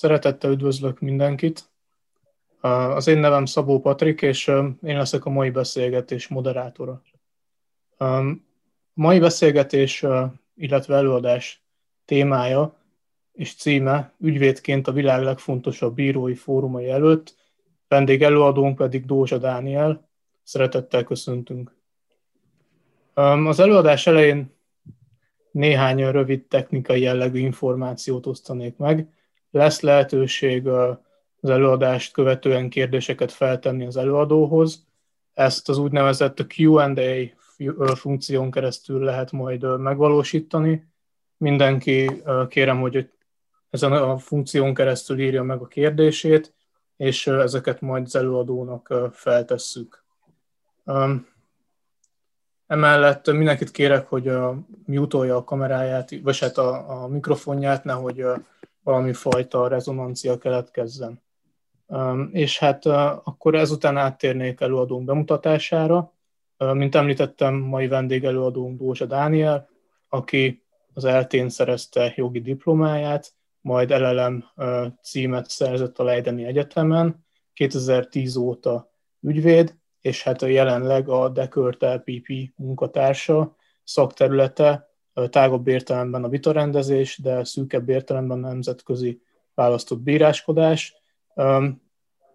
Szeretettel üdvözlök mindenkit. Az én nevem Szabó Patrik, és én leszek a mai beszélgetés moderátora. A mai beszélgetés, illetve előadás témája és címe ügyvédként a világ legfontosabb bírói fórumai előtt, vendég előadónk pedig Dózsa Dániel. Szeretettel köszöntünk. Az előadás elején néhány rövid technikai jellegű információt osztanék meg. Lesz lehetőség az előadást követően kérdéseket feltenni az előadóhoz. Ezt az úgynevezett Q&A funkción keresztül lehet majd megvalósítani. Mindenki kérem, hogy ezen a funkción keresztül írja meg a kérdését, és ezeket majd az előadónak feltesszük. Emellett mindenkit kérek, hogy mutolja a kameráját, vagy hát a, a mikrofonját, nehogy valami fajta rezonancia keletkezzen. És hát akkor ezután áttérnék előadónk bemutatására. Mint említettem, mai vendégelőadónk Dózsa Dániel, aki az eltén szerezte jogi diplomáját, majd LLM címet szerzett a Leideni Egyetemen, 2010 óta ügyvéd, és hát jelenleg a Dekört LPP munkatársa, szakterülete tágabb értelemben a vitarendezés, de szűkebb értelemben a nemzetközi választott bíráskodás.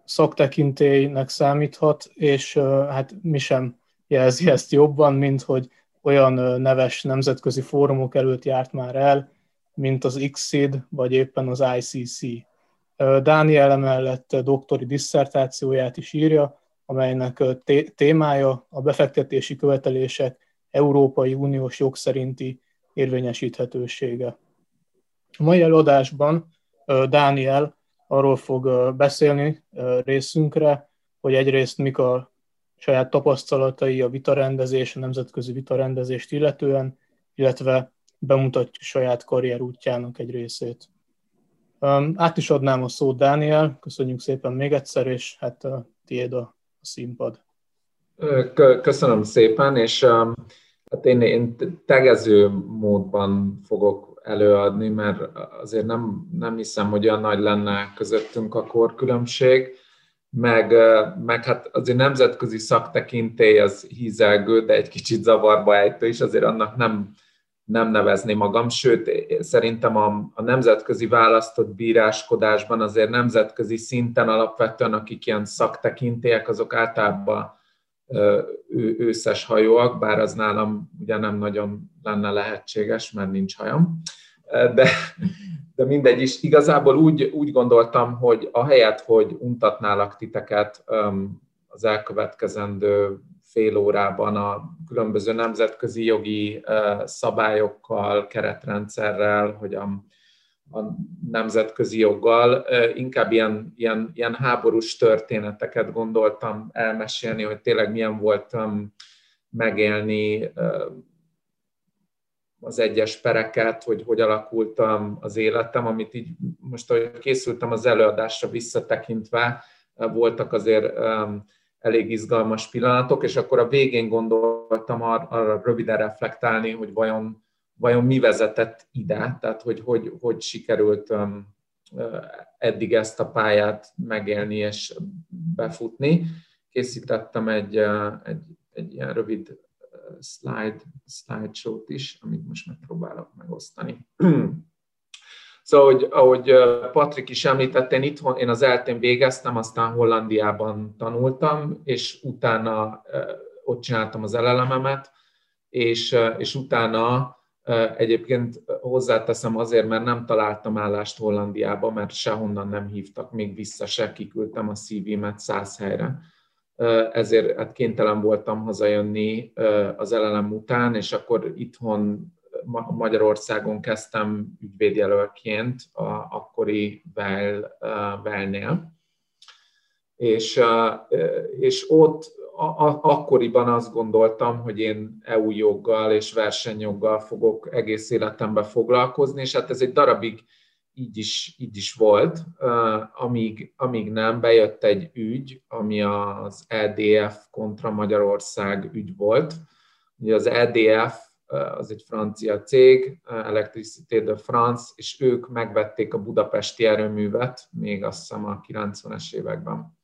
Szaktekintélynek számíthat, és hát mi sem jelzi ezt jobban, mint hogy olyan neves nemzetközi fórumok előtt járt már el, mint az ICSID, vagy éppen az ICC. Dániel emellett doktori disszertációját is írja, amelynek témája a befektetési követelések Európai Uniós jog szerinti érvényesíthetősége. A mai előadásban Dániel arról fog beszélni részünkre, hogy egyrészt mik a saját tapasztalatai a vitarendezés, a nemzetközi vitarendezést illetően, illetve bemutatja saját karrier útjának egy részét. Át is adnám a szót Dániel, köszönjük szépen még egyszer, és hát tiéd a színpad. Köszönöm szépen, és hát én, én tegező módban fogok előadni, mert azért nem, nem hiszem, hogy olyan nagy lenne közöttünk a korkülönbség, meg, meg hát azért nemzetközi szaktekintély az hízelgő, de egy kicsit zavarba ejtő is, azért annak nem, nem nevezni magam, sőt, szerintem a, a nemzetközi választott bíráskodásban azért nemzetközi szinten alapvetően, akik ilyen szaktekintélyek, azok általában őszes hajóak, bár az nálam ugye nem nagyon lenne lehetséges, mert nincs hajam. De, de mindegy is. Igazából úgy, úgy gondoltam, hogy ahelyett, hogy untatnálak titeket az elkövetkezendő fél órában a különböző nemzetközi jogi szabályokkal, keretrendszerrel, hogy a, a nemzetközi joggal, inkább ilyen, ilyen, ilyen háborús történeteket gondoltam elmesélni, hogy tényleg milyen volt megélni az egyes pereket, hogy hogy alakult az életem, amit így most, ahogy készültem az előadásra visszatekintve, voltak azért elég izgalmas pillanatok, és akkor a végén gondoltam arra, arra röviden reflektálni, hogy vajon, vajon mi vezetett ide, tehát hogy hogy, hogy sikerült eddig ezt a pályát megélni és befutni. Készítettem egy, egy, egy ilyen rövid slide, slideshow-t is, amit most megpróbálok megosztani. Szóval, hogy, ahogy Patrik is említette, én itthon, én az eltén végeztem, aztán Hollandiában tanultam, és utána ott csináltam az elelememet, és, és utána egyébként hozzáteszem azért, mert nem találtam állást Hollandiában, mert sehonnan nem hívtak még vissza, se kiküldtem a CV-met száz helyre. Ezért hát kénytelen voltam hazajönni az elelem után, és akkor itthon Magyarországon kezdtem ügyvédjelölként a akkori Vel, Velnél. És, és ott akkoriban azt gondoltam, hogy én EU joggal és versenyjoggal fogok egész életemben foglalkozni, és hát ez egy darabig így is, így is volt, amíg, amíg nem bejött egy ügy, ami az EDF kontra Magyarország ügy volt. Ugye az EDF az egy francia cég, Electricité de France, és ők megvették a budapesti erőművet, még azt hiszem a 90-es években.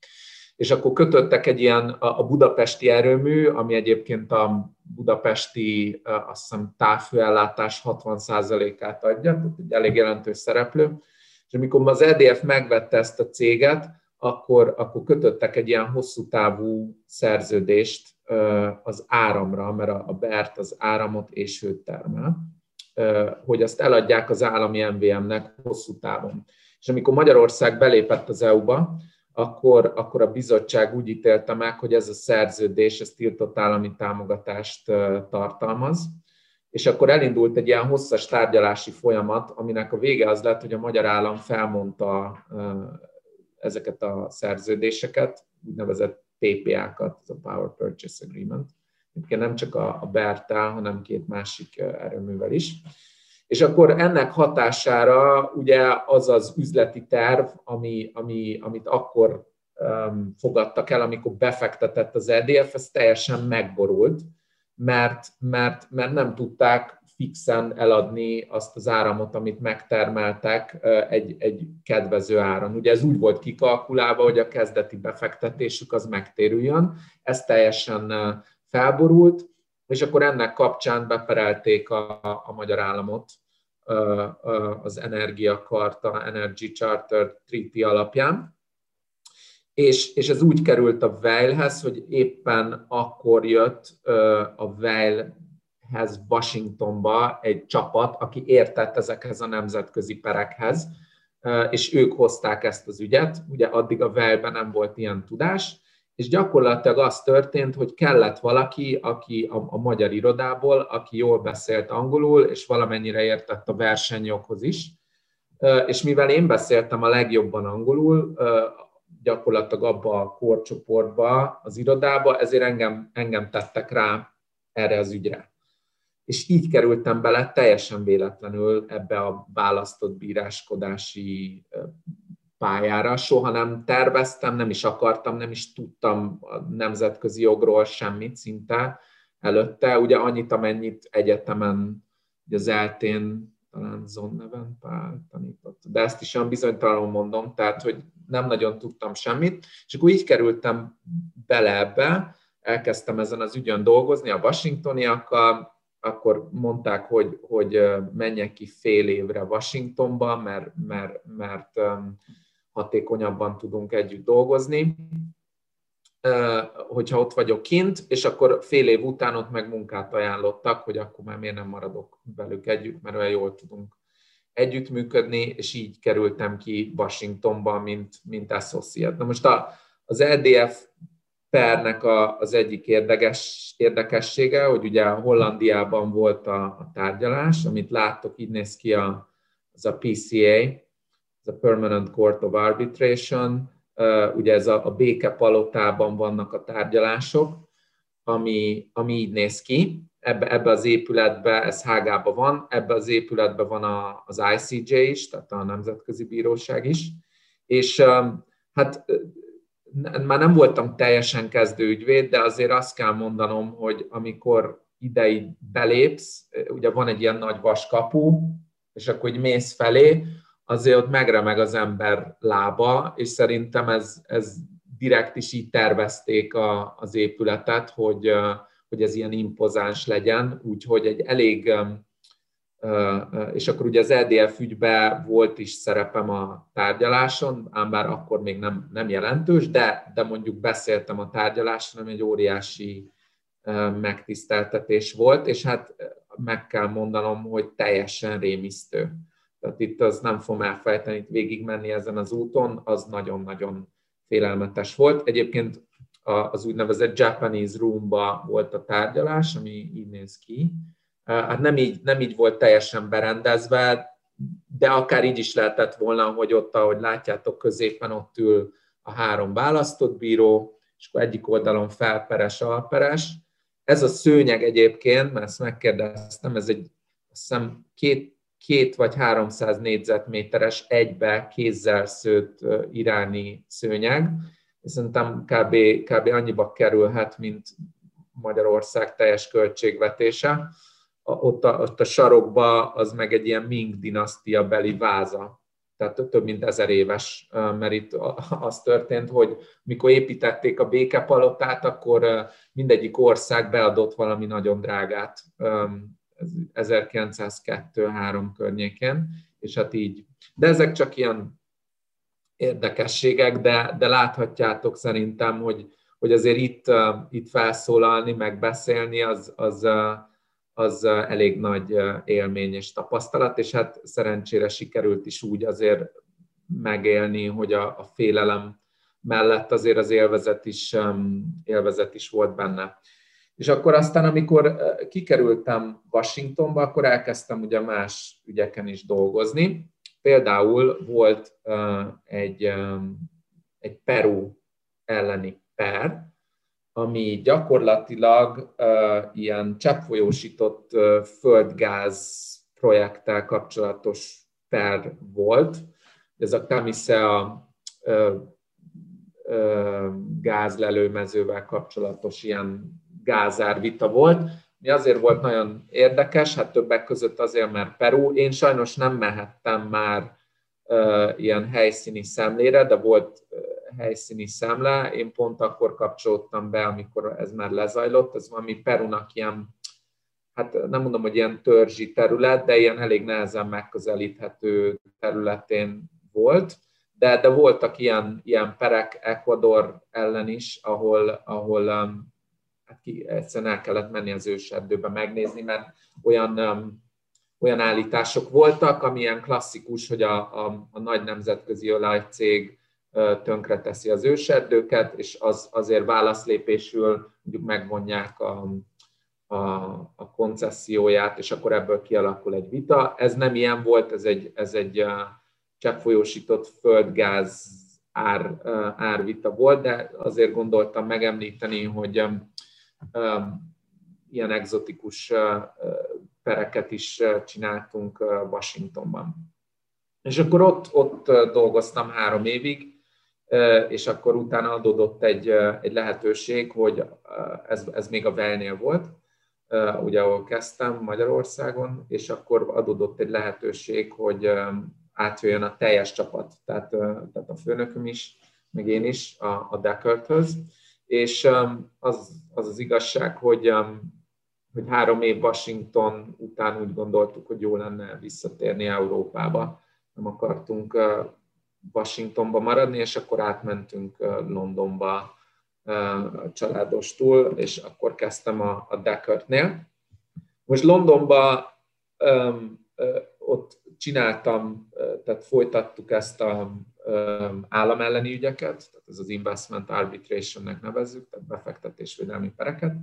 És akkor kötöttek egy ilyen, a budapesti erőmű, ami egyébként a budapesti, azt hiszem, távfőellátás 60%-át adja, tehát egy elég jelentős szereplő. És amikor az EDF megvette ezt a céget, akkor, akkor kötöttek egy ilyen hosszú távú szerződést az áramra, mert a BERT az áramot és hőt termel, hogy azt eladják az állami MVM-nek hosszú távon. És amikor Magyarország belépett az EU-ba, akkor, akkor a bizottság úgy ítélte meg, hogy ez a szerződés, ez tiltott állami támogatást tartalmaz, és akkor elindult egy ilyen hosszas tárgyalási folyamat, aminek a vége az lett, hogy a magyar állam felmondta ezeket a szerződéseket, úgynevezett PPA-kat, ez a Power Purchase Agreement. Egyébként nem csak a, Bertel, hanem két másik erőművel is. És akkor ennek hatására ugye az az üzleti terv, ami, ami, amit akkor um, fogadtak el, amikor befektetett az EDF, ez teljesen megborult, mert, mert, mert nem tudták fixen eladni azt az áramot, amit megtermeltek egy, egy kedvező áron. Ugye ez úgy volt kikalkulálva, hogy a kezdeti befektetésük az megtérüljön, ez teljesen felborult, és akkor ennek kapcsán beperelték a, a magyar államot az Energiakarta, Energy Charter Treaty alapján, és, és ez úgy került a Weil-hez, hogy éppen akkor jött a Weil hez Washingtonba egy csapat, aki értett ezekhez a nemzetközi perekhez, és ők hozták ezt az ügyet. Ugye addig a Velben nem volt ilyen tudás, és gyakorlatilag az történt, hogy kellett valaki, aki a, a magyar irodából, aki jól beszélt angolul, és valamennyire értett a versenyjoghoz is. És mivel én beszéltem a legjobban angolul, gyakorlatilag abba a korcsoportba, az irodába, ezért engem, engem tettek rá erre az ügyre és így kerültem bele teljesen véletlenül ebbe a választott bíráskodási pályára. Soha nem terveztem, nem is akartam, nem is tudtam a nemzetközi jogról semmit szinte előtte. Ugye annyit, amennyit egyetemen, ugye az eltén talán Zonneven Pál tanított, de ezt is olyan bizonytalanul mondom, tehát, hogy nem nagyon tudtam semmit, és akkor így kerültem bele ebbe, elkezdtem ezen az ügyön dolgozni a washingtoniakkal, akkor mondták, hogy, hogy menjek ki fél évre Washingtonba, mert, mert, mert hatékonyabban tudunk együtt dolgozni, hogyha ott vagyok kint, és akkor fél év után ott meg munkát ajánlottak, hogy akkor már miért nem maradok velük együtt, mert olyan jól tudunk együttműködni, és így kerültem ki Washingtonba, mint, mint associate. Na most a, az EDF pernek a, az egyik érdekes, érdekessége, hogy ugye Hollandiában volt a, a tárgyalás, amit láttok, így néz ki a, az a PCA, ez a Permanent Court of Arbitration, uh, ugye ez a, a békepalotában vannak a tárgyalások, ami, ami így néz ki. Ebbe, ebbe az épületbe, ez Hágában van, ebbe az épületbe van a, az ICJ is, tehát a Nemzetközi Bíróság is, és um, hát már nem voltam teljesen kezdő ügyvéd, de azért azt kell mondanom, hogy amikor ide belépsz, ugye van egy ilyen nagy vaskapu, és akkor így mész felé, azért ott megremeg az ember lába, és szerintem ez, ez direkt is így tervezték a, az épületet, hogy, hogy ez ilyen impozáns legyen, úgyhogy egy elég és akkor ugye az EDF ügybe volt is szerepem a tárgyaláson, ám bár akkor még nem, nem jelentős, de, de mondjuk beszéltem a tárgyaláson, ami egy óriási megtiszteltetés volt, és hát meg kell mondanom, hogy teljesen rémisztő. Tehát itt az nem fogom elfelejteni, itt végigmenni ezen az úton, az nagyon-nagyon félelmetes volt. Egyébként az úgynevezett Japanese Roomba volt a tárgyalás, ami így néz ki, hát nem így, nem így volt teljesen berendezve, de akár így is lehetett volna, hogy ott, ahogy látjátok, középen ott ül a három választott bíró, és akkor egyik oldalon felperes, alperes. Ez a szőnyeg egyébként, mert ezt megkérdeztem, ez egy azt hiszem két, két vagy 300 négyzetméteres egybe kézzel szőtt iráni szőnyeg, szerintem kb, kb. annyiba kerülhet, mint Magyarország teljes költségvetése. Ott a, ott a sarokba az meg egy ilyen Ming dinasztia beli váza, tehát több mint ezer éves, mert itt az történt, hogy mikor építették a békepalotát, akkor mindegyik ország beadott valami nagyon drágát 1902-3 környékén, és hát így. De ezek csak ilyen érdekességek, de, de láthatjátok szerintem, hogy, hogy azért itt, itt felszólalni, megbeszélni, az, az, az elég nagy élmény és tapasztalat, és hát szerencsére sikerült is úgy azért megélni, hogy a, a félelem mellett azért az élvezet is, élvezet is volt benne. És akkor aztán, amikor kikerültem Washingtonba, akkor elkezdtem ugye más ügyeken is dolgozni. Például volt egy, egy Peru elleni per, ami gyakorlatilag ilyen cseppfolyósított földgáz projekttel kapcsolatos per volt. Ez a uh, uh, gázlelőmezővel kapcsolatos ilyen gázárvita volt. Mi azért volt nagyon érdekes, hát többek között azért, mert Peru. Én sajnos nem mehettem már uh, ilyen helyszíni szemlére, de volt helyszíni szemle. Én pont akkor kapcsolódtam be, amikor ez már lezajlott. Ez valami Perunak ilyen, hát nem mondom, hogy ilyen törzsi terület, de ilyen elég nehezen megközelíthető területén volt. De, de voltak ilyen, ilyen perek Ecuador ellen is, ahol, ahol um, hát ki, egyszerűen el kellett menni az őserdőbe megnézni, mert olyan, um, olyan állítások voltak, amilyen klasszikus, hogy a, a, a nagy nemzetközi olajcég tönkreteszi az őserdőket, és az azért válaszlépésül mondjuk megvonják a, a, a koncesszióját, és akkor ebből kialakul egy vita. Ez nem ilyen volt, ez egy, ez egy cseppfolyósított földgáz ár, árvita volt, de azért gondoltam megemlíteni, hogy ilyen egzotikus pereket is csináltunk Washingtonban. És akkor ott, ott dolgoztam három évig, és akkor utána adódott egy, egy lehetőség, hogy ez, ez még a Velnél volt, ugye ahol kezdtem Magyarországon, és akkor adódott egy lehetőség, hogy átjöjjön a teljes csapat, tehát, tehát a főnököm is, meg én is a, a Deckert-höz, és az, az az igazság, hogy, hogy három év Washington után úgy gondoltuk, hogy jó lenne visszatérni Európába. Nem akartunk Washingtonba maradni, és akkor átmentünk Londonba családostul, és akkor kezdtem a, a Deckardnél. Most Londonba um, ott csináltam, tehát folytattuk ezt a államelleni ügyeket, tehát ez az investment arbitrationnek nevezzük, tehát befektetésvédelmi pereket,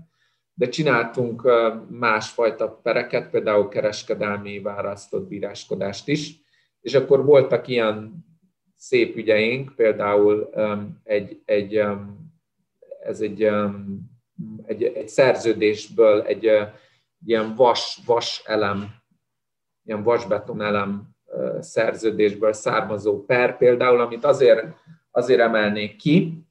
de csináltunk másfajta pereket, például kereskedelmi választott bíráskodást is, és akkor voltak ilyen szép ügyeink, például egy, egy, ez egy, egy, egy szerződésből egy ilyen vas, vas elem, ilyen vasbeton elem szerződésből származó per például, amit azért, azért emelnék ki,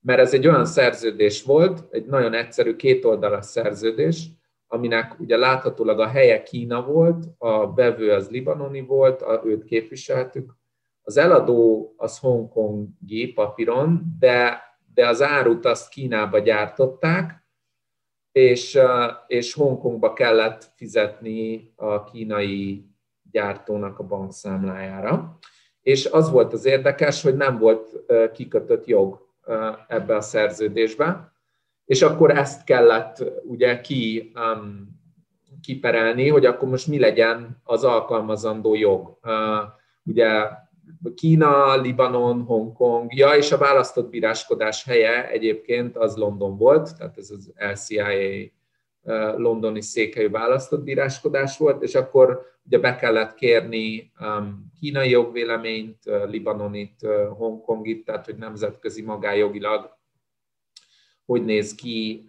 mert ez egy olyan szerződés volt, egy nagyon egyszerű kétoldalas szerződés, aminek ugye láthatólag a helye Kína volt, a bevő az libanoni volt, a, őt képviseltük, az eladó az hongkongi papíron, de, de az árut azt Kínába gyártották, és, és Hongkongba kellett fizetni a kínai gyártónak a bankszámlájára. És az volt az érdekes, hogy nem volt kikötött jog ebbe a szerződésbe, és akkor ezt kellett ugye ki, um, kiperelni, hogy akkor most mi legyen az alkalmazandó jog. Uh, ugye Kína, Libanon, Hongkong, ja, és a választott bíráskodás helye egyébként az London volt, tehát ez az LCIA londoni székhelyű választott bíráskodás volt, és akkor ugye be kellett kérni kínai jogvéleményt, libanonit, hongkongit, tehát hogy nemzetközi magájogilag hogy néz ki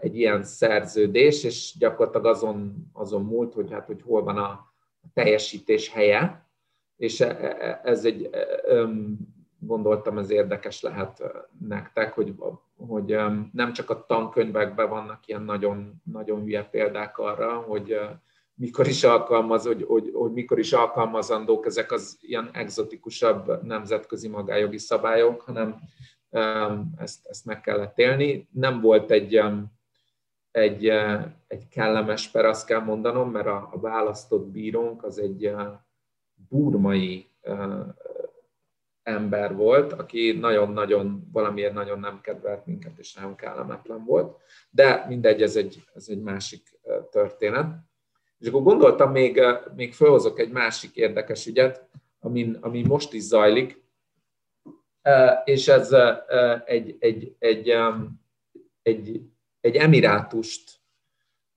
egy ilyen szerződés, és gyakorlatilag azon, azon múlt, hogy hát hogy hol van a teljesítés helye, és e, e, ez egy, gondoltam, ez érdekes lehet nektek, hogy, hogy nem csak a tankönyvekben vannak ilyen nagyon, nagyon hülye példák arra, hogy, mikor is alkalmaz, hogy, hogy, hogy mikor is alkalmazandók ezek az ilyen exotikusabb nemzetközi magájogi szabályok, hanem ezt, ezt meg kellett élni. Nem volt egy, egy, egy kellemes per, azt kell mondanom, mert a, a választott bírónk az egy burmai ember volt, aki nagyon-nagyon, valamiért nagyon nem kedvelt minket, és nagyon kellemetlen volt. De mindegy, ez egy, ez egy másik történet. És akkor gondoltam, még, még felhozok egy másik érdekes ügyet, ami, ami most is zajlik, és ez egy, egy, egy, egy, egy emirátust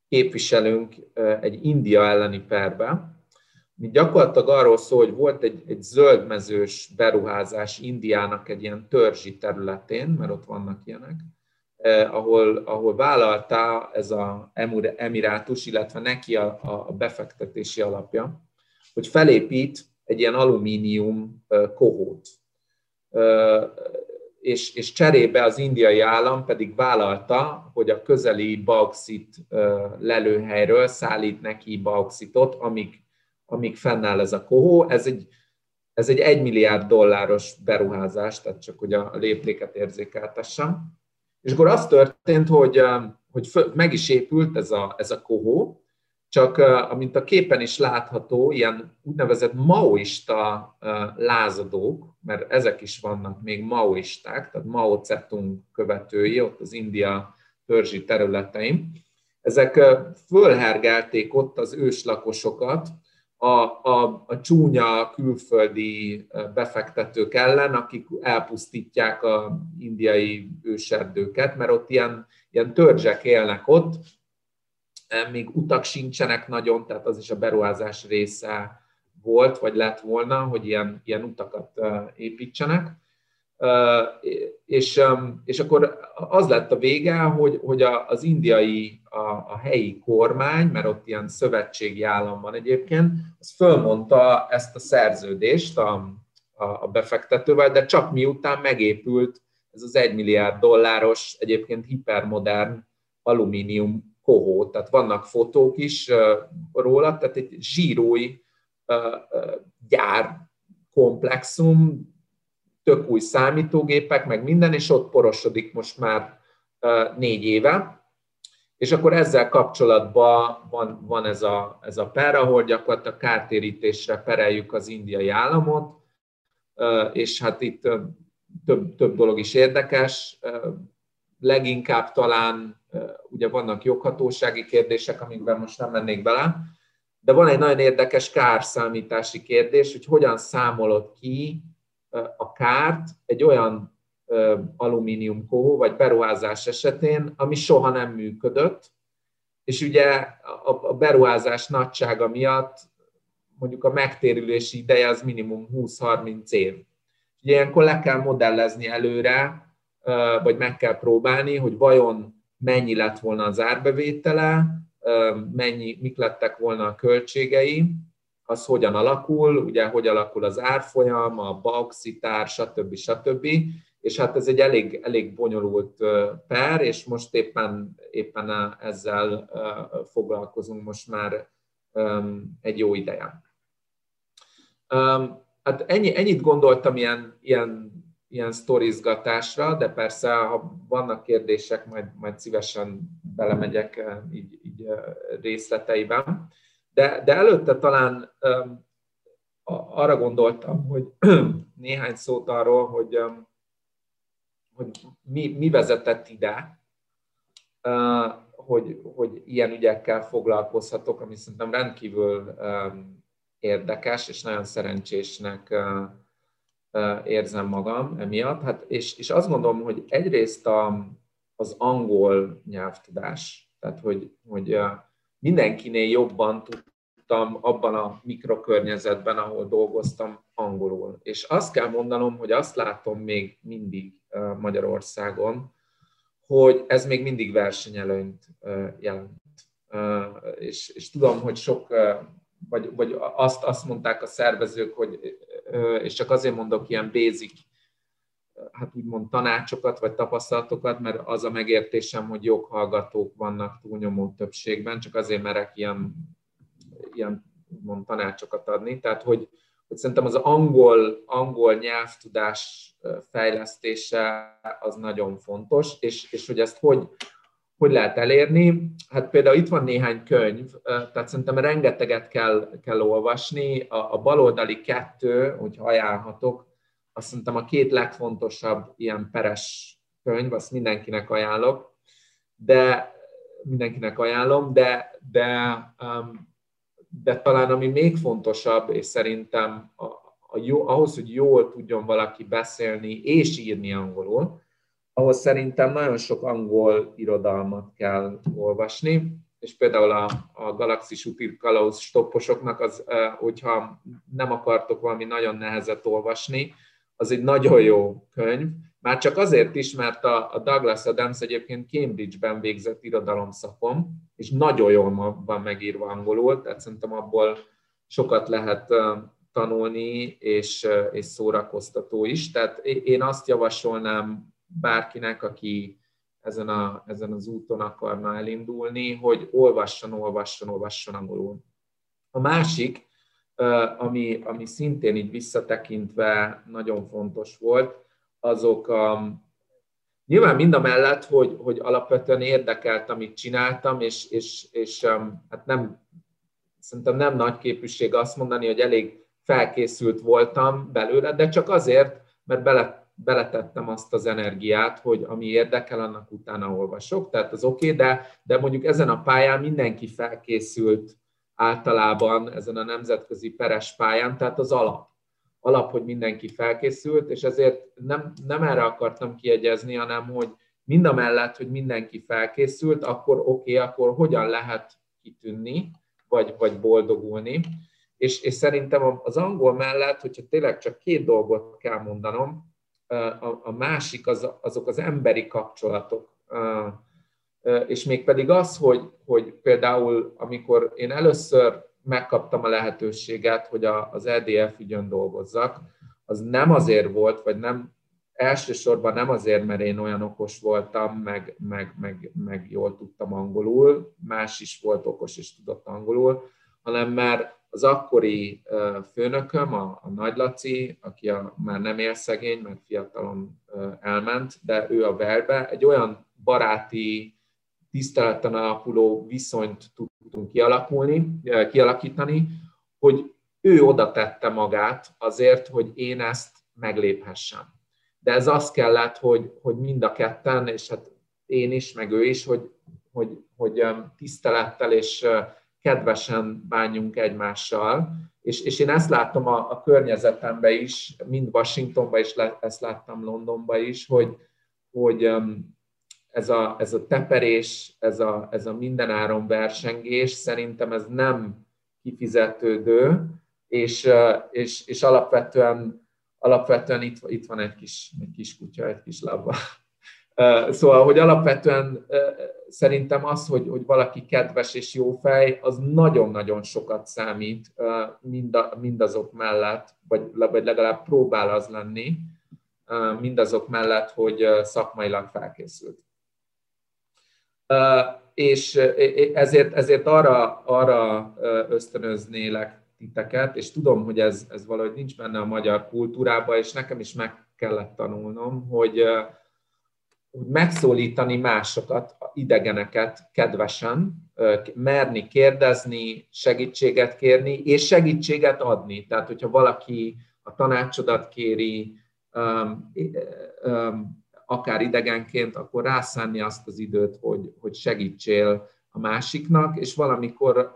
képviselünk egy India elleni perbe, mi gyakorlatilag arról szól, hogy volt egy, egy zöldmezős beruházás Indiának egy ilyen törzsi területén, mert ott vannak ilyenek, eh, ahol, ahol vállalta ez a emirátus, illetve neki a, a befektetési alapja, hogy felépít egy ilyen alumínium eh, kohót. Eh, és, és cserébe az indiai állam pedig vállalta, hogy a közeli bauxit eh, lelőhelyről szállít neki bauxitot, amíg amíg fennáll ez a kohó. Ez egy, ez egy 1 milliárd dolláros beruházás, tehát csak hogy a léptéket érzékeltessem. És akkor az történt, hogy, hogy meg is épült ez a, ez a kohó, csak amint a képen is látható, ilyen úgynevezett maoista lázadók, mert ezek is vannak még maoisták, tehát Mao Zedong követői ott az India törzsi területein, ezek fölhergelték ott az őslakosokat, a, a, a csúnya külföldi befektetők ellen, akik elpusztítják a indiai őserdőket, mert ott ilyen, ilyen törzsek élnek ott, még utak sincsenek nagyon, tehát az is a beruházás része volt, vagy lett volna, hogy ilyen, ilyen utakat építsenek. És, és akkor az lett a vége, hogy, hogy az indiai a, a helyi kormány, mert ott ilyen szövetségi állam van egyébként, az fölmondta ezt a szerződést a, a, a befektetővel, de csak miután megépült ez az egy milliárd dolláros, egyébként hipermodern alumínium kohó, tehát vannak fotók is róla, tehát egy zsírói gyár komplexum, tök új számítógépek, meg minden, és ott porosodik most már négy éve és akkor ezzel kapcsolatban van, van ez, a, ez a per, ahol gyakorlatilag kártérítésre pereljük az indiai államot, és hát itt több, több dolog is érdekes. Leginkább talán ugye vannak joghatósági kérdések, amikben most nem mennék bele, de van egy nagyon érdekes kárszámítási kérdés, hogy hogyan számolod ki a kárt egy olyan alumínium kohó vagy beruházás esetén, ami soha nem működött, és ugye a beruházás nagysága miatt mondjuk a megtérülési ideje az minimum 20-30 év. Ilyenkor le kell modellezni előre, vagy meg kell próbálni, hogy vajon mennyi lett volna az árbevétele, mennyi, mik lettek volna a költségei, az hogyan alakul, ugye hogy alakul az árfolyam, a bauxitár, stb. stb és hát ez egy elég, elég bonyolult per, és most éppen, éppen ezzel foglalkozunk most már egy jó ideje. Hát ennyi, ennyit gondoltam ilyen, ilyen, ilyen sztorizgatásra, de persze, ha vannak kérdések, majd, majd szívesen belemegyek így, így részleteiben. De, de előtte talán arra gondoltam, hogy néhány szót arról, hogy hogy mi, mi vezetett ide, hogy, hogy ilyen ügyekkel foglalkozhatok, ami szerintem rendkívül érdekes, és nagyon szerencsésnek érzem magam emiatt. Hát, és, és azt gondolom, hogy egyrészt a, az angol nyelvtudás, tehát hogy, hogy mindenkinél jobban tudtam abban a mikrokörnyezetben, ahol dolgoztam, angolul. És azt kell mondanom, hogy azt látom még mindig Magyarországon, hogy ez még mindig versenyelőnyt jelent. És, és tudom, hogy sok, vagy, vagy azt, azt mondták a szervezők, hogy, és csak azért mondok ilyen basic, hát úgymond tanácsokat, vagy tapasztalatokat, mert az a megértésem, hogy joghallgatók vannak túlnyomó többségben, csak azért merek ilyen ilyen mond, tanácsokat adni. Tehát, hogy, hogy szerintem az angol, angol nyelvtudás fejlesztése az nagyon fontos, és, és hogy ezt hogy, hogy lehet elérni? Hát például itt van néhány könyv, tehát szerintem rengeteget kell, kell olvasni. A, a baloldali kettő, hogyha ajánlhatok, azt szerintem a két legfontosabb ilyen peres könyv, azt mindenkinek ajánlok, de mindenkinek ajánlom, de, de, um, de talán ami még fontosabb, és szerintem a, a jó, ahhoz, hogy jól tudjon valaki beszélni és írni angolul, ahhoz szerintem nagyon sok angol irodalmat kell olvasni, és például a, a Galaxis úti kalauz stopposoknak, az, hogyha nem akartok valami nagyon nehezet olvasni, az egy nagyon jó könyv, már csak azért is, mert a, Douglas Adams egyébként Cambridge-ben végzett irodalomszakon, és nagyon jól van megírva angolul, tehát szerintem abból sokat lehet tanulni, és, és szórakoztató is. Tehát én azt javasolnám bárkinek, aki ezen, a, ezen az úton akarna elindulni, hogy olvasson, olvasson, olvasson angolul. A másik, ami, ami szintén így visszatekintve nagyon fontos volt, azok a, nyilván mind a mellett, hogy, hogy alapvetően érdekelt, amit csináltam, és, és, és hát nem, szerintem nem nagy képűség azt mondani, hogy elég felkészült voltam belőle, de csak azért, mert bele beletettem azt az energiát, hogy ami érdekel, annak utána olvasok, tehát az oké, okay, de, de mondjuk ezen a pályán mindenki felkészült általában ezen a nemzetközi peres pályán, tehát az alap. Alap, hogy mindenki felkészült, és ezért nem, nem erre akartam kiegyezni, hanem hogy mind a mellett, hogy mindenki felkészült, akkor oké, okay, akkor hogyan lehet kitűnni, vagy, vagy boldogulni. És, és szerintem az angol mellett, hogyha tényleg csak két dolgot kell mondanom, a, a másik az, azok az emberi kapcsolatok. És mégpedig az, hogy, hogy például amikor én először megkaptam a lehetőséget, hogy a, az EDF ügyön dolgozzak, az nem azért volt, vagy nem elsősorban nem azért, mert én olyan okos voltam, meg, meg, meg, meg jól tudtam angolul, más is volt okos és tudott angolul, hanem mert az akkori főnököm, a, a Nagy Laci, aki a, már nem él szegény, mert fiatalon elment, de ő a verbe, egy olyan baráti, tiszteleten alapuló viszonyt tudtunk kialakulni, kialakítani, hogy ő oda tette magát azért, hogy én ezt megléphessem. De ez az kellett, hogy, hogy mind a ketten, és hát én is, meg ő is, hogy, hogy, hogy tisztelettel és kedvesen bánjunk egymással, és, és én ezt látom a, a környezetemben is, mind Washingtonban is, ezt láttam Londonban is, hogy, hogy ez a, ez a teperés, ez a, ez a mindenáron versengés, szerintem ez nem kifizetődő, és, és, és alapvetően, alapvetően itt, itt van egy kis, egy kis kutya, egy kis labba. Szóval, hogy alapvetően szerintem az, hogy, hogy valaki kedves és jó fej, az nagyon-nagyon sokat számít mind a, mindazok mellett, vagy, vagy legalább próbál az lenni, mindazok mellett, hogy szakmailag felkészült. És ezért, ezért arra, arra ösztönöznélek titeket, és tudom, hogy ez, ez valahogy nincs benne a magyar kultúrában, és nekem is meg kellett tanulnom, hogy, hogy megszólítani másokat, idegeneket kedvesen, merni kérdezni, segítséget kérni, és segítséget adni. Tehát, hogyha valaki a tanácsodat kéri, akár idegenként, akkor rászánni azt az időt, hogy, hogy segítsél a másiknak, és valamikor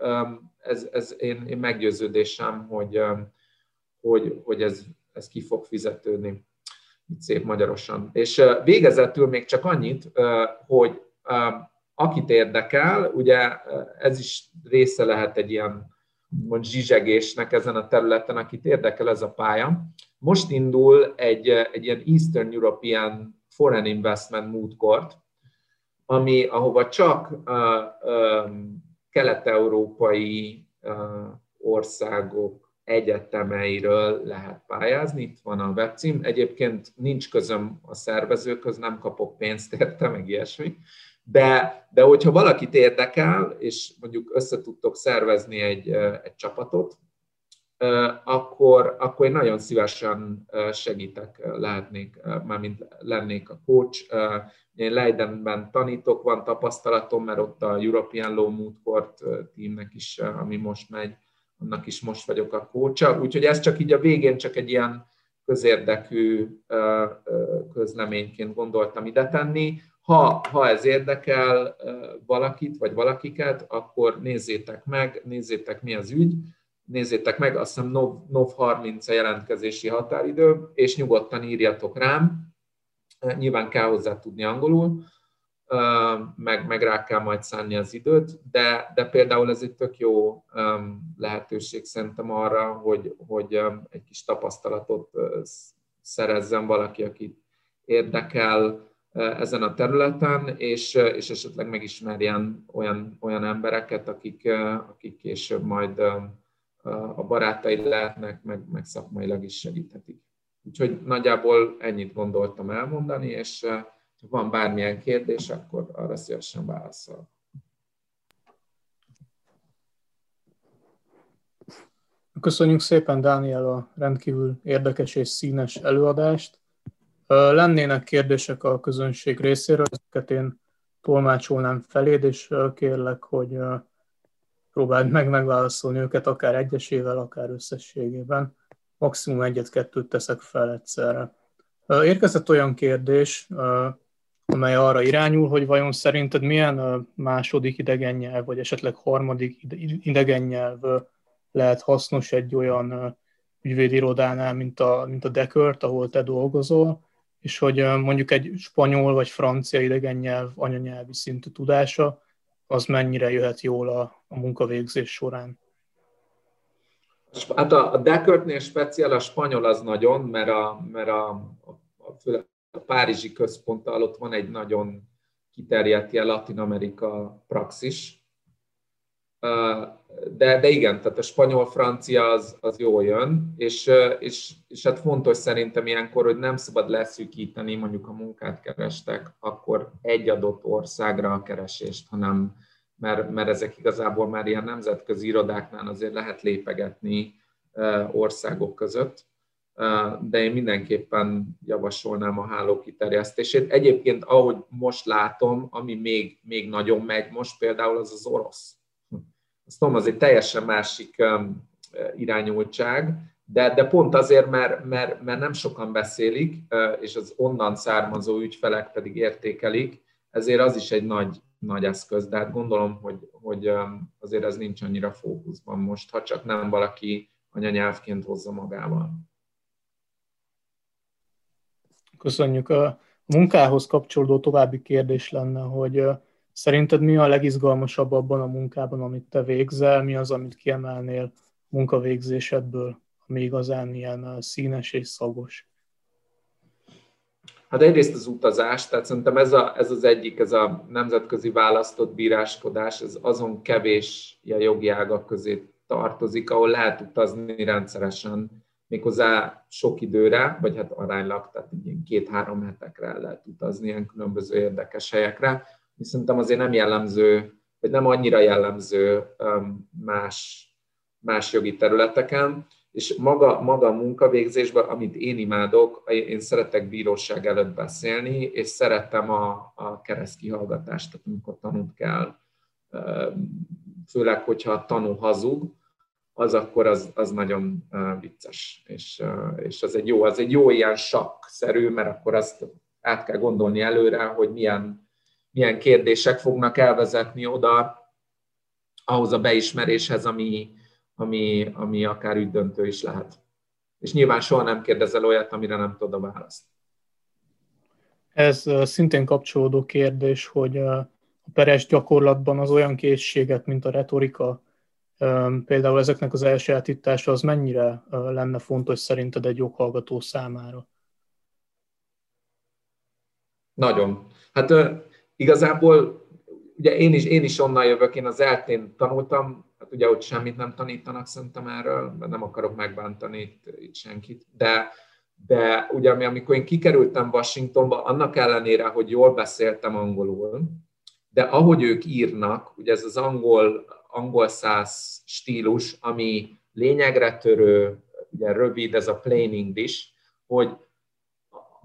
ez, ez én, én meggyőződésem, hogy, hogy, hogy ez, ez ki fog fizetődni itt szép magyarosan. És végezetül még csak annyit, hogy akit érdekel, ugye ez is része lehet egy ilyen mond, zsizsegésnek ezen a területen, akit érdekel ez a pálya. Most indul egy, egy ilyen Eastern European Foreign Investment Court, ami, ahova csak kelet-európai országok egyetemeiről lehet pályázni, itt van a webcím. Egyébként nincs közöm a szervezőköz, nem kapok pénzt érte, meg ilyesmi, De, de hogyha valakit érdekel, és mondjuk össze tudtok szervezni egy, egy csapatot, akkor, akkor én nagyon szívesen segítek, lehetnék, mármint lennék a coach. Én Leidenben tanítok, van tapasztalatom, mert ott a European Law Mood Court teamnek is, ami most megy, annak is most vagyok a coacha. Úgyhogy ez csak így a végén csak egy ilyen közérdekű közleményként gondoltam ide tenni. Ha, ha ez érdekel valakit vagy valakiket, akkor nézzétek meg, nézzétek mi az ügy, nézzétek meg, azt hiszem NOV, NOV 30 a jelentkezési határidő, és nyugodtan írjatok rám, nyilván kell hozzá tudni angolul, meg, meg rá kell majd szánni az időt, de, de például ez egy tök jó lehetőség szerintem arra, hogy, hogy egy kis tapasztalatot szerezzen valaki, akit érdekel ezen a területen, és, és esetleg megismerjen olyan, olyan embereket, akik, akik később majd a barátai lehetnek, meg, meg szakmailag is segíthetik. Úgyhogy nagyjából ennyit gondoltam elmondani, és ha van bármilyen kérdés, akkor arra szívesen válaszol. Köszönjük szépen, Dániel, a rendkívül érdekes és színes előadást. Lennének kérdések a közönség részéről, ezeket én tolmácsolnám feléd, és kérlek, hogy próbáld meg megválaszolni őket, akár egyesével, akár összességében. Maximum egyet-kettőt teszek fel egyszerre. Érkezett olyan kérdés, amely arra irányul, hogy vajon szerinted milyen második idegen nyelv, vagy esetleg harmadik idegen nyelv lehet hasznos egy olyan ügyvédirodánál, mint a, mint a Dekört, ahol te dolgozol, és hogy mondjuk egy spanyol vagy francia idegen nyelv anyanyelvi szintű tudása, az mennyire jöhet jól a, a munkavégzés során? Hát a, a Dekörtnél speciál a spanyol az nagyon, mert a, mert a, a, a, párizsi központtal ott van egy nagyon kiterjedt ilyen Latin-Amerika praxis. De, de igen, tehát a spanyol-francia az, az jól jön, és, és, és hát fontos szerintem ilyenkor, hogy nem szabad leszűkíteni, mondjuk a munkát kerestek, akkor egy adott országra a keresést, hanem mert, mert ezek igazából már ilyen nemzetközi irodáknál azért lehet lépegetni országok között de én mindenképpen javasolnám a háló kiterjesztését. Egyébként, ahogy most látom, ami még, még nagyon megy most például, az az orosz. Azt tudom, az egy teljesen másik irányultság, de, de pont azért, mert, mert, mert nem sokan beszélik, és az onnan származó ügyfelek pedig értékelik, ezért az is egy nagy, nagy eszköz, de hát gondolom, hogy, hogy azért ez nincs annyira fókuszban most, ha csak nem valaki anyanyelvként hozza magával. Köszönjük. A munkához kapcsolódó további kérdés lenne, hogy szerinted mi a legizgalmasabb abban a munkában, amit te végzel, mi az, amit kiemelnél munkavégzésedből, ami igazán ilyen színes és szagos? Hát egyrészt az utazás, tehát szerintem ez, a, ez az egyik, ez a nemzetközi választott bíráskodás, ez azon kevés a jogi ágak közé tartozik, ahol lehet utazni rendszeresen méghozzá sok időre, vagy hát aránylag, tehát így két-három hetekre el lehet utazni ilyen különböző érdekes helyekre. Szerintem azért nem jellemző, vagy nem annyira jellemző más, más jogi területeken, és maga, maga a munkavégzésben, amit én imádok, én szeretek bíróság előtt beszélni, és szeretem a, a keresztkihallgatást, tehát amikor tanult kell, főleg, hogyha a tanú hazug, az akkor az, az nagyon vicces, és, és az egy jó, az egy jó ilyen sakk-szerű, mert akkor azt át kell gondolni előre, hogy milyen, milyen kérdések fognak elvezetni oda ahhoz a beismeréshez, ami, ami, ami akár ügydöntő is lehet. És nyilván soha nem kérdezel olyat, amire nem tudod a választ. Ez szintén kapcsolódó kérdés, hogy a peres gyakorlatban az olyan készségek, mint a retorika, Például ezeknek az elsajátítása az mennyire lenne fontos szerinted egy joghallgató számára? Nagyon. Hát igazából ugye én is, én is onnan jövök, én az eltén tanultam, hát ugye ott semmit nem tanítanak szerintem erről, mert nem akarok megbántani itt, itt senkit, de, de ugye amikor én kikerültem Washingtonba, annak ellenére, hogy jól beszéltem angolul, de ahogy ők írnak, ugye ez az angol, angol száz stílus, ami lényegre törő, ugye rövid, ez a plain English, hogy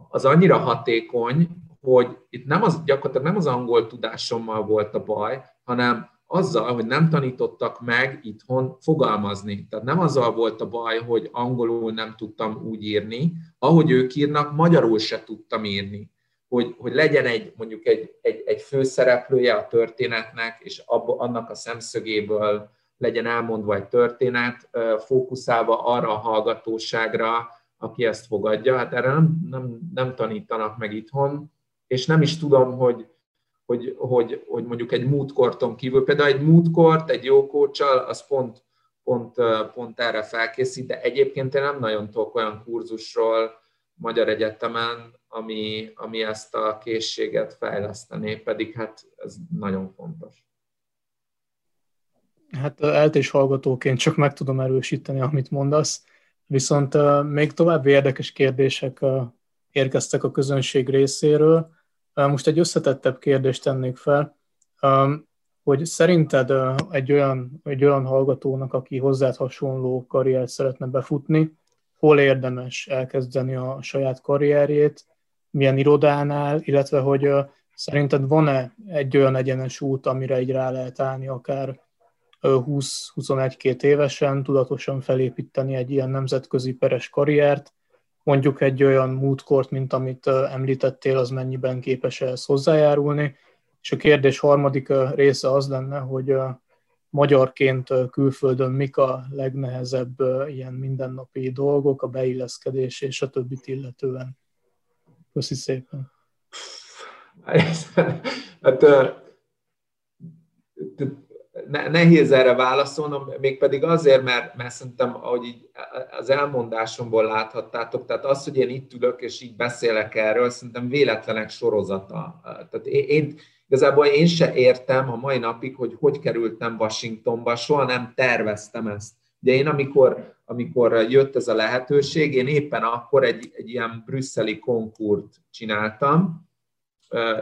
az annyira hatékony, hogy itt nem az, gyakorlatilag nem az angol tudásommal volt a baj, hanem azzal, hogy nem tanítottak meg itthon fogalmazni. Tehát nem azzal volt a baj, hogy angolul nem tudtam úgy írni, ahogy ők írnak, magyarul se tudtam írni. Hogy, hogy legyen egy mondjuk egy, egy, egy főszereplője a történetnek, és abba, annak a szemszögéből legyen elmondva egy történet, fókuszálva arra a hallgatóságra, aki ezt fogadja. Hát erre nem, nem, nem tanítanak meg itthon, és nem is tudom, hogy, hogy, hogy, hogy mondjuk egy mútkorton kívül, például egy mútkort, egy jó kócsal, az pont, pont, pont erre felkészít, de egyébként én nem nagyon tudok olyan kurzusról Magyar Egyetemen, ami, ami ezt a készséget fejlesztené, pedig hát ez nagyon fontos. Hát eltés hallgatóként csak meg tudom erősíteni, amit mondasz, viszont még további érdekes kérdések érkeztek a közönség részéről. Most egy összetettebb kérdést tennék fel, hogy szerinted egy olyan, egy olyan hallgatónak, aki hozzád hasonló karriert szeretne befutni, hol érdemes elkezdeni a saját karrierjét, milyen irodánál, illetve hogy szerinted van-e egy olyan egyenes út, amire így rá lehet állni akár 20-21-2 évesen, tudatosan felépíteni egy ilyen nemzetközi peres karriert, mondjuk egy olyan múltkort, mint amit említettél, az mennyiben képes ehhez hozzájárulni. És a kérdés harmadik része az lenne, hogy magyarként külföldön mik a legnehezebb ilyen mindennapi dolgok, a beilleszkedés és a többit illetően. Köszi szépen. Hát, nehéz erre válaszolnom, mégpedig azért, mert, mert szerintem, ahogy így az elmondásomból láthattátok, tehát az, hogy én itt ülök és így beszélek erről, szerintem véletlenek sorozata. Tehát én, én igazából én se értem a mai napig, hogy hogy kerültem Washingtonba, soha nem terveztem ezt. Ugye én, amikor, amikor jött ez a lehetőség, én éppen akkor egy, egy ilyen brüsszeli konkurt csináltam,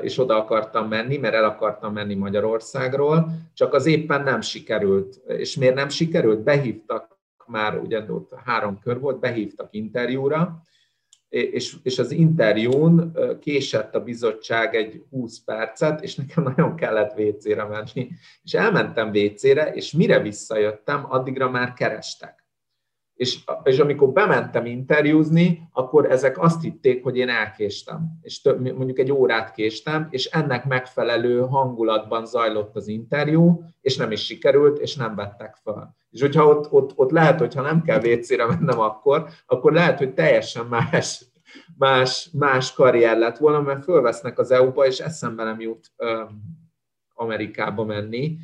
és oda akartam menni, mert el akartam menni Magyarországról, csak az éppen nem sikerült. És miért nem sikerült? Behívtak már, ugye ott három kör volt, behívtak interjúra, és, és az interjún késett a bizottság egy 20 percet, és nekem nagyon kellett WC-re menni. És elmentem WC-re, és mire visszajöttem, addigra már kerestek és, és amikor bementem interjúzni, akkor ezek azt hitték, hogy én elkéstem, és több, mondjuk egy órát késtem, és ennek megfelelő hangulatban zajlott az interjú, és nem is sikerült, és nem vettek fel. És hogyha ott, ott, ott lehet, hogyha nem kell WC-re mennem akkor, akkor lehet, hogy teljesen más, más, más karrier lett volna, mert fölvesznek az EU-ba, és eszembe nem jut Amerikába menni.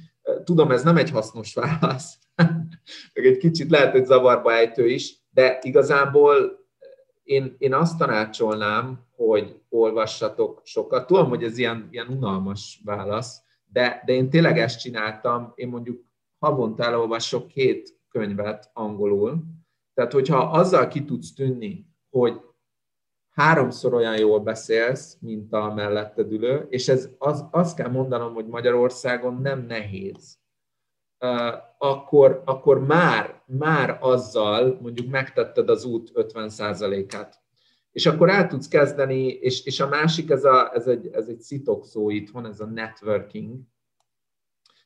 Tudom, ez nem egy hasznos válasz, meg egy kicsit lehet, hogy zavarba ejtő is, de igazából én, én azt tanácsolnám, hogy olvassatok sokat. Tudom, hogy ez ilyen, ilyen unalmas válasz, de, de én tényleg ezt csináltam, én mondjuk havonta elolvasok két könyvet angolul, tehát hogyha azzal ki tudsz tűnni, hogy háromszor olyan jól beszélsz, mint a melletted ülő, és ez az, azt kell mondanom, hogy Magyarországon nem nehéz akkor, akkor már, már azzal mondjuk megtetted az út 50%-át. És akkor el tudsz kezdeni, és, és a másik, ez, a, ez, egy, ez egy szitok szó itthon, ez a networking,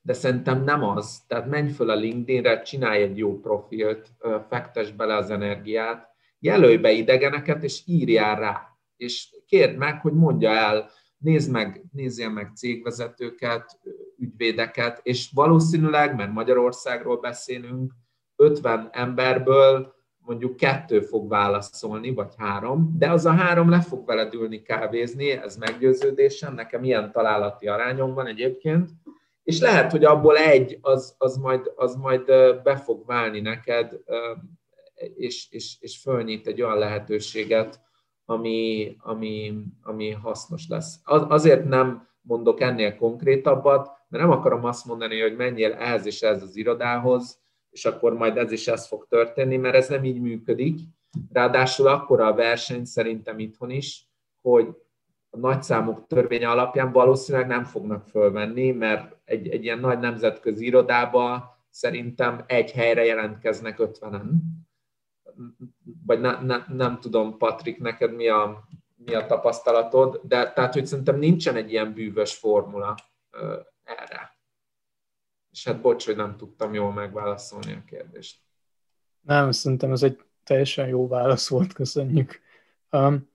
de szerintem nem az. Tehát menj föl a LinkedInre, csinálj egy jó profilt, fektes bele az energiát, jelölj be idegeneket, és írjál rá. És kérd meg, hogy mondja el, nézd meg, nézzél meg cégvezetőket, ügyvédeket, és valószínűleg, mert Magyarországról beszélünk, 50 emberből mondjuk kettő fog válaszolni, vagy három, de az a három le fog veled ülni kávézni, ez meggyőződésem, nekem ilyen találati arányom van egyébként, és lehet, hogy abból egy, az, az, majd, az majd be fog válni neked, és, és, és fölnyit egy olyan lehetőséget, ami, ami, ami hasznos lesz. Az, azért nem mondok ennél konkrétabbat, mert nem akarom azt mondani, hogy menjél ehhez és ez az irodához, és akkor majd ez is ez fog történni, mert ez nem így működik. Ráadásul akkora a verseny szerintem itthon is, hogy a nagyszámok törvénye alapján valószínűleg nem fognak fölvenni, mert egy, egy ilyen nagy nemzetközi irodába szerintem egy helyre jelentkeznek 50-en. Vagy ne, ne, nem tudom, Patrik, neked mi a, mi a tapasztalatod, de tehát, hogy szerintem nincsen egy ilyen bűvös formula erre. És hát bocs, hogy nem tudtam jól megválaszolni a kérdést. Nem, szerintem ez egy teljesen jó válasz volt, köszönjük. Um,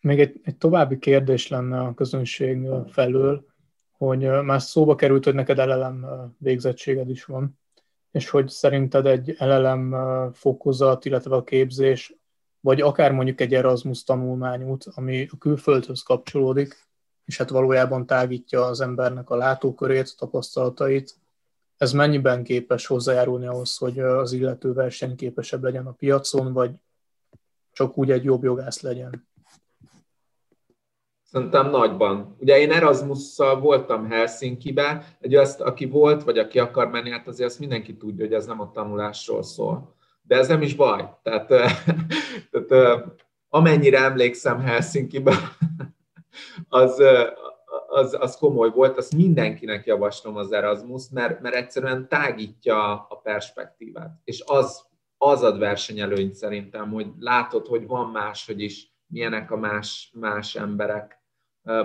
még egy, egy további kérdés lenne a közönség felől, hogy már szóba került, hogy neked LLM végzettséged is van, és hogy szerinted egy LLM fokozat, illetve a képzés, vagy akár mondjuk egy Erasmus tanulmányút, ami a külföldhöz kapcsolódik, és hát valójában tágítja az embernek a látókörét, tapasztalatait, ez mennyiben képes hozzájárulni ahhoz, hogy az illető versenyképesebb legyen a piacon, vagy csak úgy egy jobb jogász legyen? Szerintem nagyban. Ugye én Erasmusszal voltam Helsinki-be, egy azt, aki volt, vagy aki akar menni, hát azért azt mindenki tudja, hogy ez nem a tanulásról szól. De ez nem is baj. Tehát, tehát amennyire emlékszem Helsinki-be, az, az, az komoly volt, azt mindenkinek javaslom az Erasmus, mert, mert egyszerűen tágítja a perspektívát. És az, az ad versenyelőnyt szerintem, hogy látod, hogy van más, hogy is milyenek a más, más emberek,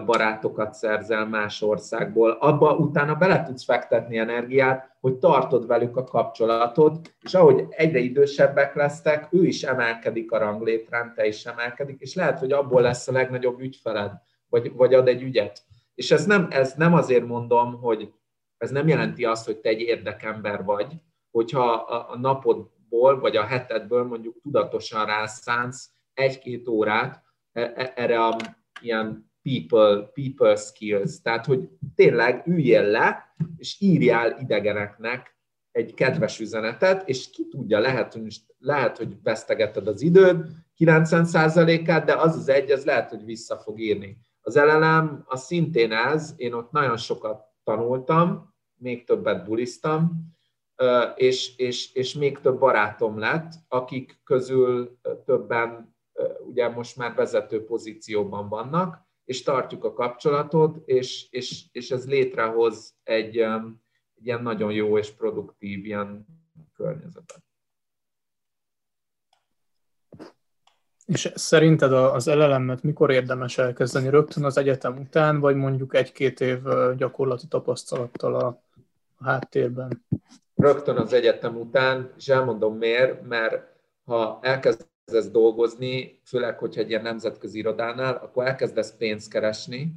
barátokat szerzel más országból. Abba utána bele tudsz fektetni energiát, hogy tartod velük a kapcsolatot, és ahogy egyre idősebbek lesztek, ő is emelkedik a ranglétrán, te is emelkedik, és lehet, hogy abból lesz a legnagyobb ügyfeled, vagy, vagy ad egy ügyet. És ez nem, ez nem azért mondom, hogy ez nem jelenti azt, hogy te egy érdekember vagy, hogyha a, a napodból, vagy a hetedből mondjuk tudatosan rászánsz egy-két órát e, e, erre a ilyen people, people skills, tehát hogy tényleg üljél le, és írjál idegeneknek egy kedves üzenetet, és ki tudja, lehet, hogy, lehet, hogy vesztegetted az időd, 90%-át, de az az egy, az lehet, hogy vissza fog írni. Az LLM az szintén ez, én ott nagyon sokat tanultam, még többet buliztam, és, és, és még több barátom lett, akik közül többen ugye most már vezető pozícióban vannak, és tartjuk a kapcsolatot, és, és, és ez létrehoz egy, egy ilyen nagyon jó és produktív ilyen környezetet. És szerinted az LLM-et mikor érdemes elkezdeni? Rögtön az egyetem után, vagy mondjuk egy-két év gyakorlati tapasztalattal a, a háttérben? Rögtön az egyetem után, és elmondom miért, mert ha elkezdesz dolgozni, főleg, hogyha egy ilyen nemzetközi irodánál, akkor elkezdesz pénzt keresni,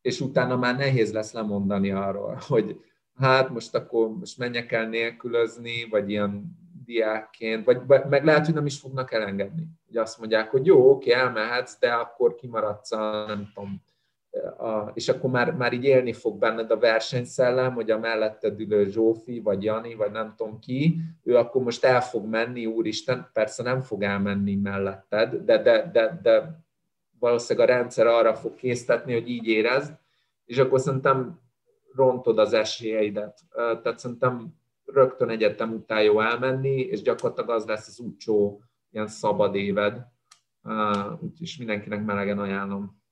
és utána már nehéz lesz lemondani arról, hogy hát most akkor most menjek el nélkülözni, vagy ilyen diákként, vagy meg lehet, hogy nem is fognak elengedni. Hogy azt mondják, hogy jó, oké, elmehetsz, de akkor kimaradsz a, nem tudom, a, és akkor már, már így élni fog benned a versenyszellem, hogy a melletted ülő Zsófi, vagy Jani, vagy nem tudom ki, ő akkor most el fog menni, úristen, persze nem fog elmenni melletted, de, de, de, de valószínűleg a rendszer arra fog késztetni, hogy így érezd, és akkor szerintem rontod az esélyeidet. Tehát szerintem rögtön egyetem után jó elmenni, és gyakorlatilag az lesz az úcsó ilyen szabad éved. Úgyhogy mindenkinek melegen ajánlom.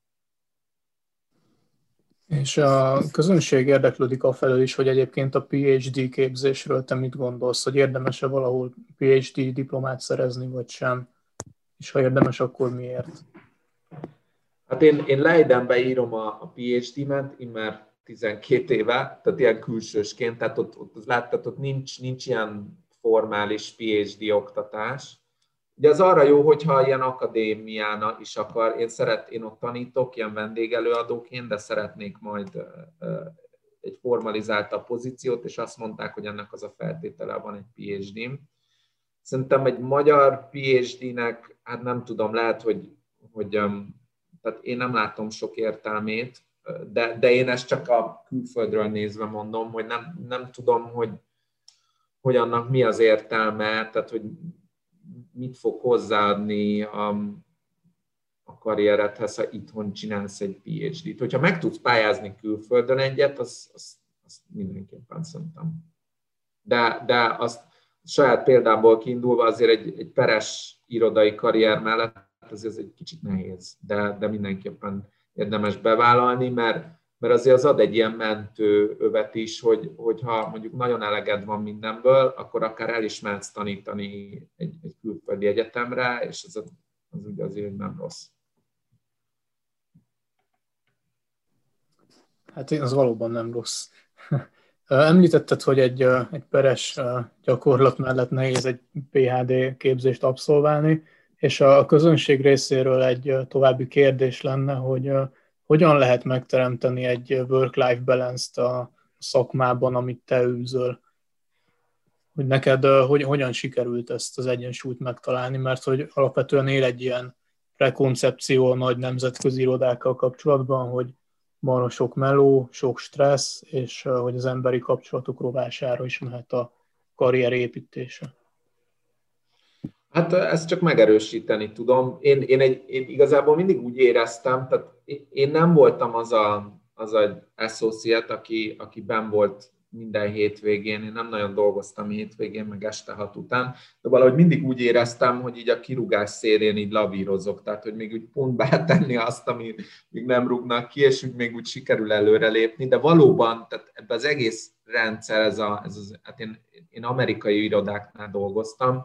És a közönség érdeklődik afelől is, hogy egyébként a PhD képzésről te mit gondolsz, hogy érdemes-e valahol PhD diplomát szerezni, vagy sem? És ha érdemes, akkor miért? Hát én, én Leidenbe írom a, a PhD-ment, én már 12 éve, tehát ilyen külsősként, tehát ott, ott láttad, ott nincs, nincs ilyen formális PhD oktatás. Ugye az arra jó, hogyha ilyen akadémiána is akar, én szeret, én ott tanítok ilyen vendégelőadóként, de szeretnék majd egy formalizáltabb pozíciót, és azt mondták, hogy ennek az a feltétele van egy PhD-m. Szerintem egy magyar PhD-nek, hát nem tudom, lehet, hogy, hogy tehát én nem látom sok értelmét, de, de én ezt csak a külföldről nézve mondom, hogy nem, nem tudom, hogy, hogy annak mi az értelme, tehát hogy mit fog hozzáadni a, a karrieredhez, ha itthon csinálsz egy PhD-t. Hogyha meg tudsz pályázni külföldön egyet, az, az, az mindenképpen szerintem. De, de azt saját példából kiindulva azért egy, egy peres irodai karrier mellett azért ez egy kicsit nehéz, de, de mindenképpen érdemes bevállalni, mert, mert azért az ad egy ilyen mentő övet is, hogy, hogyha mondjuk nagyon eleged van mindenből, akkor akár el is mehetsz tanítani egy, egy külföldi egyetemre, és az, az ugye azért nem rossz. Hát az valóban nem rossz. Említetted, hogy egy, egy peres gyakorlat mellett nehéz egy PHD képzést abszolválni, és a közönség részéről egy további kérdés lenne, hogy hogyan lehet megteremteni egy work-life balance-t a szakmában, amit te űzöl? Hogy neked hogy, hogyan sikerült ezt az egyensúlyt megtalálni, mert hogy alapvetően él egy ilyen prekoncepció a nagy nemzetközi irodákkal kapcsolatban, hogy van sok meló, sok stressz, és hogy az emberi kapcsolatok rovására is mehet a karrier építése. Hát ezt csak megerősíteni tudom. Én, én, egy, én igazából mindig úgy éreztem, tehát én nem voltam az a, az a associate, aki, aki ben volt minden hétvégén, én nem nagyon dolgoztam hétvégén, meg este hat után, de valahogy mindig úgy éreztem, hogy így a kirúgás szélén így lavírozok, tehát hogy még úgy pontba tenni azt, ami még nem rúgnak ki, és úgy még úgy sikerül előrelépni, de valóban, tehát ebbe az egész rendszer, ez, a, ez az, hát én, én amerikai irodáknál dolgoztam,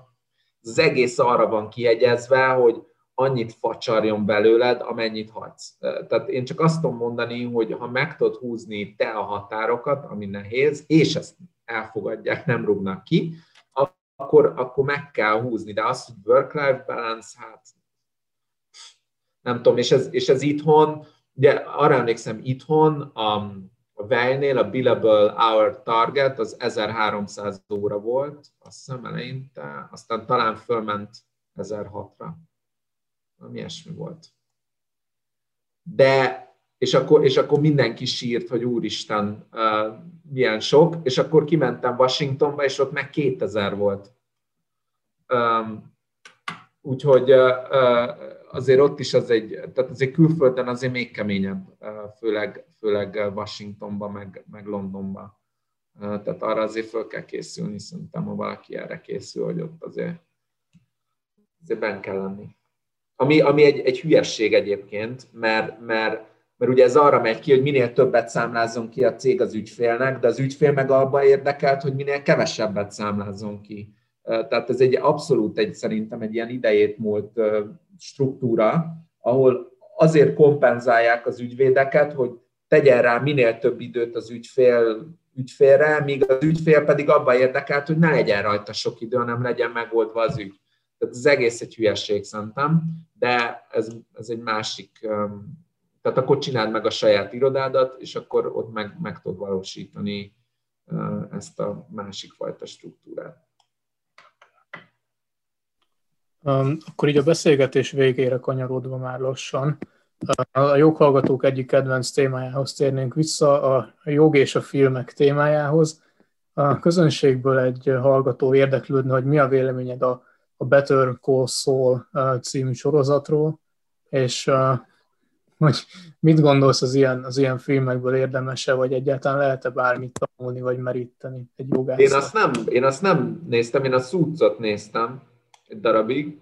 ez az egész arra van kiegyezve, hogy annyit facsarjon belőled, amennyit hagysz. Tehát én csak azt tudom mondani, hogy ha meg tudod húzni te a határokat, ami nehéz, és ezt elfogadják, nem rúgnak ki, akkor, akkor meg kell húzni. De az, hogy work-life balance, hát nem tudom, és ez, és ez itthon, ugye arra emlékszem, itthon a, a Vejnél a billable hour target az 1300 óra volt, azt hiszem eleinte, aztán talán fölment 1006-ra valami ilyesmi volt. De, és akkor, és akkor mindenki sírt, hogy úristen, uh, milyen sok, és akkor kimentem Washingtonba, és ott meg 2000 volt. Um, úgyhogy uh, azért ott is az egy, tehát azért külföldön azért még keményebb, főleg, főleg Washingtonba, meg, meg Londonba. Uh, tehát arra azért fel kell készülni, szerintem, ha valaki erre készül, hogy ott azért, azért ben kell lenni. Ami, ami egy, egy hülyesség egyébként, mert, mert, mert ugye ez arra megy ki, hogy minél többet számlázzon ki a cég az ügyfélnek, de az ügyfél meg abban érdekelt, hogy minél kevesebbet számlázzon ki. Tehát ez egy abszolút egy, szerintem egy ilyen idejét múlt struktúra, ahol azért kompenzálják az ügyvédeket, hogy tegyen rá minél több időt az ügyfél, ügyfélre, míg az ügyfél pedig abban érdekelt, hogy ne legyen rajta sok idő, hanem legyen megoldva az ügy. Tehát az egész egy hülyeség szerintem, de ez, ez egy másik, tehát akkor csináld meg a saját irodádat, és akkor ott meg, meg tudod valósítani ezt a másik fajta struktúrát. Akkor így a beszélgetés végére kanyarodva már lassan, a joghallgatók egyik kedvenc témájához térnénk vissza, a jog és a filmek témájához. A közönségből egy hallgató érdeklődne, hogy mi a véleményed a a Better Call Saul című sorozatról, és hogy mit gondolsz az ilyen, az ilyen filmekből érdemese, vagy egyáltalán lehet-e bármit tanulni, vagy meríteni egy jogászat? Én azt nem, én azt nem néztem, én a Suitsot néztem egy darabig,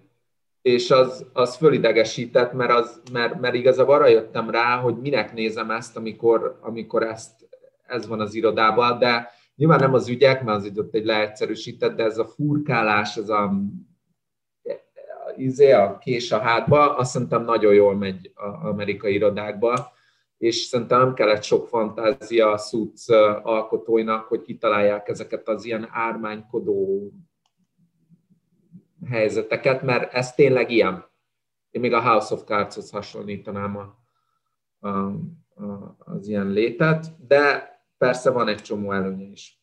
és az, az fölidegesített, mert, az, mert, mert igazából arra jöttem rá, hogy minek nézem ezt, amikor, amikor ezt, ez van az irodában, de nyilván nem az ügyek, mert az ott egy leegyszerűsített, de ez a furkálás, ez a izé, a kés a hátba, azt szerintem nagyon jól megy az amerikai irodákba, és szerintem nem kellett sok fantázia a Suits alkotóinak, hogy kitalálják ezeket az ilyen ármánykodó helyzeteket, mert ez tényleg ilyen. Én még a House of Cards-hoz hasonlítanám a, a, a, az ilyen létet, de persze van egy csomó előnye is.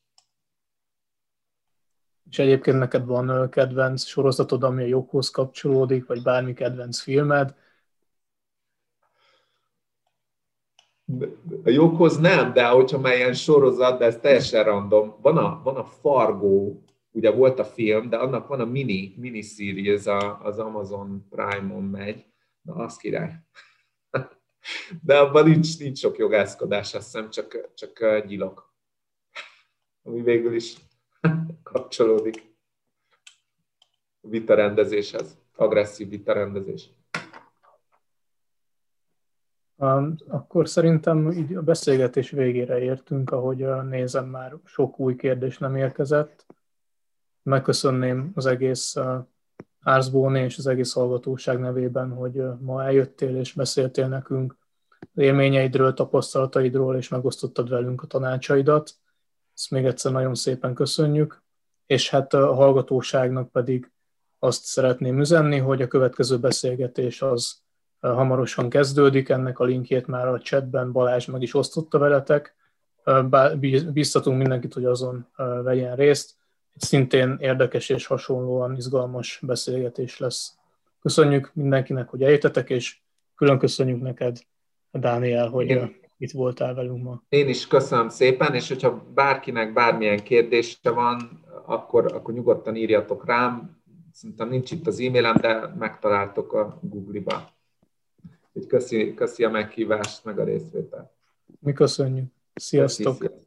És egyébként neked van kedvenc sorozatod, ami a joghoz kapcsolódik, vagy bármi kedvenc filmed? A joghoz nem, de hogyha már ilyen sorozat, de ez teljesen random. Van a, van a Fargo, ugye volt a film, de annak van a mini, mini series, az Amazon Prime-on megy. Na, az király. De abban nincs, nincs sok jogászkodás, azt hiszem, csak, csak gyilok. Ami végül is kapcsolódik vitarendezéshez, agresszív vitarendezés. Akkor szerintem így a beszélgetés végére értünk, ahogy nézem, már sok új kérdés nem érkezett. Megköszönném az egész Árzbóné és az egész hallgatóság nevében, hogy ma eljöttél és beszéltél nekünk élményeidről, tapasztalataidról, és megosztottad velünk a tanácsaidat. Ezt még egyszer nagyon szépen köszönjük, és hát a hallgatóságnak pedig azt szeretném üzenni, hogy a következő beszélgetés az hamarosan kezdődik, ennek a linkjét már a chatben Balázs meg is osztotta veletek. Bíztatunk mindenkit, hogy azon vegyen részt. Szintén érdekes és hasonlóan izgalmas beszélgetés lesz. Köszönjük mindenkinek, hogy eljöttetek, és külön köszönjük neked, Dániel, hogy. Itt voltál velünk ma. Én is köszönöm szépen, és hogyha bárkinek bármilyen kérdése van, akkor, akkor nyugodtan írjatok rám. Szerintem nincs itt az e-mailem, de megtaláltok a Google-ba. Úgy köszi, köszi a meghívást, meg a részvételt. Mi köszönjük. Sziasztok! Köszi,